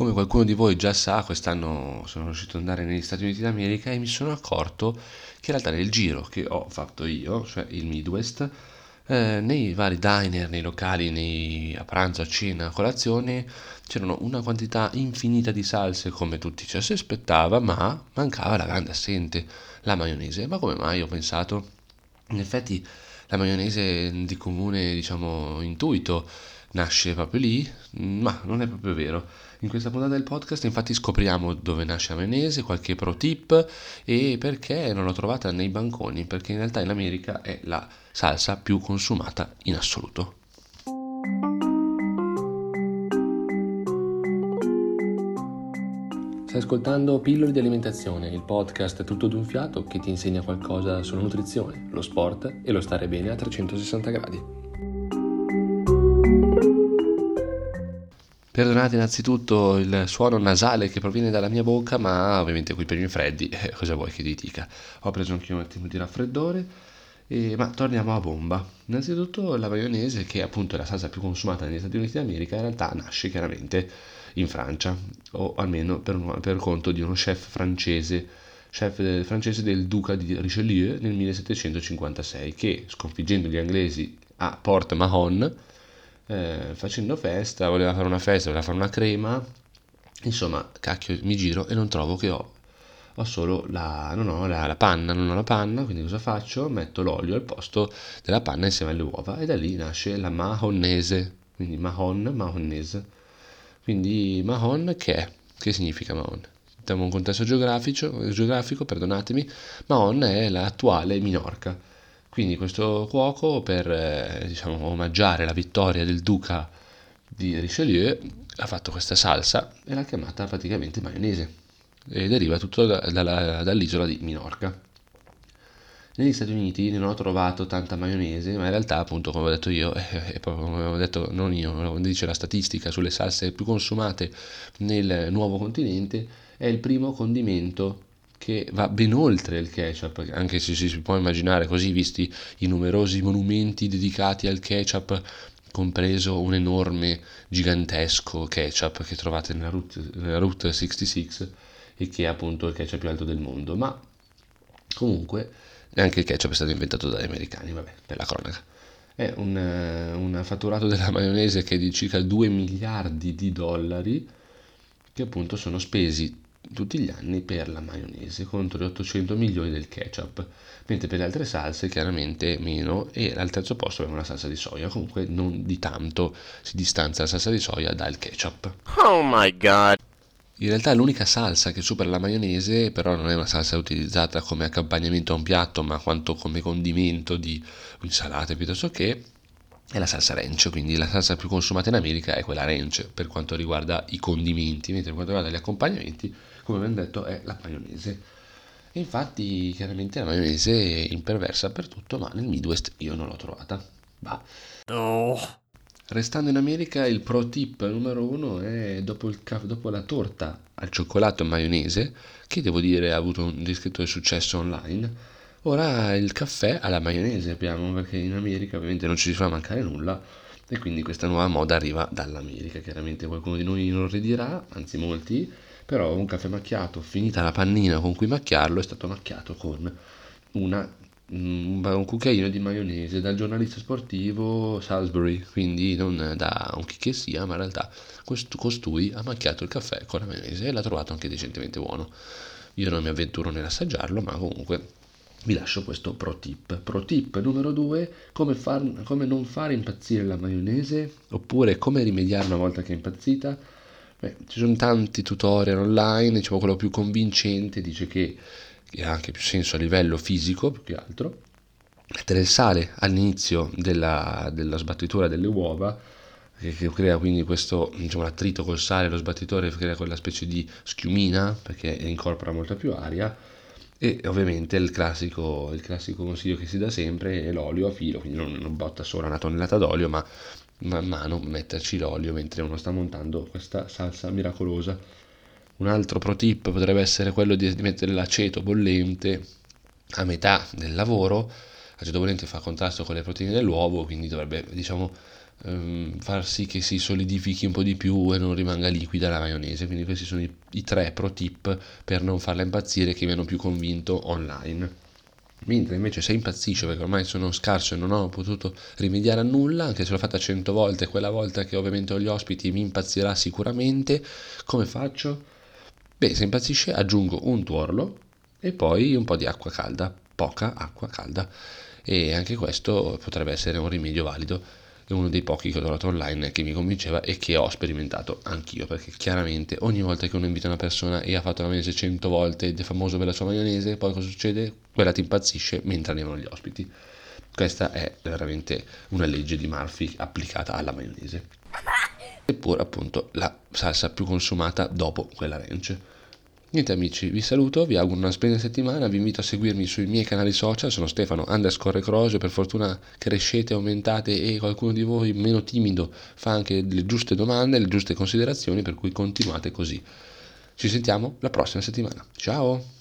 Come qualcuno di voi già sa, quest'anno sono riuscito ad andare negli Stati Uniti d'America e mi sono accorto che in realtà nel giro che ho fatto io, cioè il Midwest, eh, nei vari diner, nei locali, nei, a pranzo, a cena, a colazione, c'erano una quantità infinita di salse come tutti ci si aspettava, ma mancava la grande assente, la maionese. Ma come mai ho pensato? In effetti la maionese di comune, diciamo, intuito nasce proprio lì, ma non è proprio vero. In questa puntata del podcast infatti scopriamo dove nasce la maionese, qualche pro tip e perché non l'ho trovata nei banconi, perché in realtà in America è la salsa più consumata in assoluto. Stai ascoltando Pillole di alimentazione, il podcast tutto d'un fiato che ti insegna qualcosa sulla nutrizione, lo sport e lo stare bene a 360 gradi. Perdonate innanzitutto il suono nasale che proviene dalla mia bocca, ma ovviamente qui per i freddi, eh, cosa vuoi che ti dica? Ho preso anche un attimo di raffreddore, e, ma torniamo a bomba. Innanzitutto la maionese, che appunto è la salsa più consumata negli Stati Uniti d'America, in realtà nasce chiaramente in Francia, o almeno per, un, per conto di uno chef francese, chef francese del duca di Richelieu nel 1756, che sconfiggendo gli inglesi a Port Mahon, eh, facendo festa, voleva fare una festa, voleva fare una crema, insomma, cacchio, mi giro e non trovo che ho, ho solo la, non ho la, la panna, non ho la panna, quindi cosa faccio? Metto l'olio al posto della panna insieme alle uova e da lì nasce la mahonnese, quindi mahon, mahonnese quindi Mahon che è? Che significa Mahon? Diamo un contesto geografico, geografico perdonatemi, Mahon è l'attuale Minorca. Quindi questo cuoco per eh, diciamo, omaggiare la vittoria del duca di Richelieu ha fatto questa salsa e l'ha chiamata praticamente maionese e deriva tutto da, da, dall'isola di Minorca. Negli Stati Uniti non ho trovato tanta maionese, ma in realtà, appunto, come ho detto io, e proprio come ho detto non io, dice la statistica sulle salse più consumate nel nuovo continente, è il primo condimento che va ben oltre il ketchup, anche se si può immaginare così, visti i numerosi monumenti dedicati al ketchup, compreso un enorme, gigantesco ketchup che trovate nella Route, nella Route 66 e che è appunto il ketchup più alto del mondo. Ma comunque anche il ketchup è stato inventato dagli americani, vabbè, per la cronaca. È un, eh, un fatturato della maionese che è di circa 2 miliardi di dollari che appunto sono spesi tutti gli anni per la maionese contro gli 800 milioni del ketchup, mentre per le altre salse chiaramente meno e al terzo posto abbiamo la salsa di soia, comunque non di tanto si distanzia la salsa di soia dal ketchup. Oh my god! In realtà l'unica salsa che supera la maionese, però non è una salsa utilizzata come accompagnamento a un piatto, ma quanto come condimento di insalate piuttosto che, è la salsa ranch, quindi la salsa più consumata in America è quella ranch per quanto riguarda i condimenti, mentre per quanto riguarda gli accompagnamenti, come abbiamo detto, è la maionese. E infatti, chiaramente la maionese è imperversa per tutto, ma nel Midwest io non l'ho trovata. Bah. Oh. Restando in America, il pro tip numero uno è dopo, il, dopo la torta al cioccolato e maionese, che devo dire ha avuto un discreto successo online, ora il caffè alla maionese abbiamo, perché in America ovviamente non ci si fa mancare nulla e quindi questa nuova moda arriva dall'America. Chiaramente qualcuno di noi non ridirà, anzi molti, però un caffè macchiato, finita la pannina con cui macchiarlo, è stato macchiato con una un cucchiaino di maionese dal giornalista sportivo Salisbury, quindi non da un chi che sia, ma in realtà costui ha macchiato il caffè con la maionese e l'ha trovato anche decentemente buono. Io non mi avventuro nell'assaggiarlo, ma comunque vi lascio questo pro tip. Pro tip numero 2, come, come non fare impazzire la maionese, oppure come rimediare una volta che è impazzita. Beh, ci sono tanti tutorial online, diciamo quello più convincente dice che che ha anche più senso a livello fisico più che altro, mettere il sale all'inizio della, della sbattitura delle uova, che, che crea quindi questo diciamo, attrito col sale, lo sbattitore crea quella specie di schiumina perché incorpora molta più aria e ovviamente il classico, il classico consiglio che si dà sempre è l'olio a filo, quindi non, non botta solo una tonnellata d'olio, ma man mano metterci l'olio mentre uno sta montando questa salsa miracolosa un altro pro tip potrebbe essere quello di mettere l'aceto bollente a metà del lavoro. L'aceto bollente fa contrasto con le proteine dell'uovo, quindi dovrebbe, diciamo, ehm, far sì che si solidifichi un po' di più e non rimanga liquida la maionese. Quindi questi sono i, i tre pro tip per non farla impazzire che mi hanno più convinto online. Mentre invece se impazzisce perché ormai sono scarso e non ho potuto rimediare a nulla, anche se l'ho fatta cento volte, quella volta che ovviamente ho gli ospiti mi impazzirà sicuramente, come faccio? Beh, se impazzisce aggiungo un tuorlo e poi un po' di acqua calda, poca acqua calda. E anche questo potrebbe essere un rimedio valido è uno dei pochi che ho trovato online che mi convinceva e che ho sperimentato anch'io, perché chiaramente ogni volta che uno invita una persona e ha fatto la maionese 100 volte ed è famoso per la sua maionese, poi cosa succede? Quella ti impazzisce mentre arrivano gli ospiti. Questa è veramente una legge di Murphy applicata alla maionese. Eppure appunto la salsa più consumata dopo quella ranch. Niente amici, vi saluto, vi auguro una splendida settimana, vi invito a seguirmi sui miei canali social, sono Stefano underscore Crosio, per fortuna crescete, aumentate e qualcuno di voi meno timido fa anche le giuste domande, le giuste considerazioni, per cui continuate così. Ci sentiamo la prossima settimana. Ciao!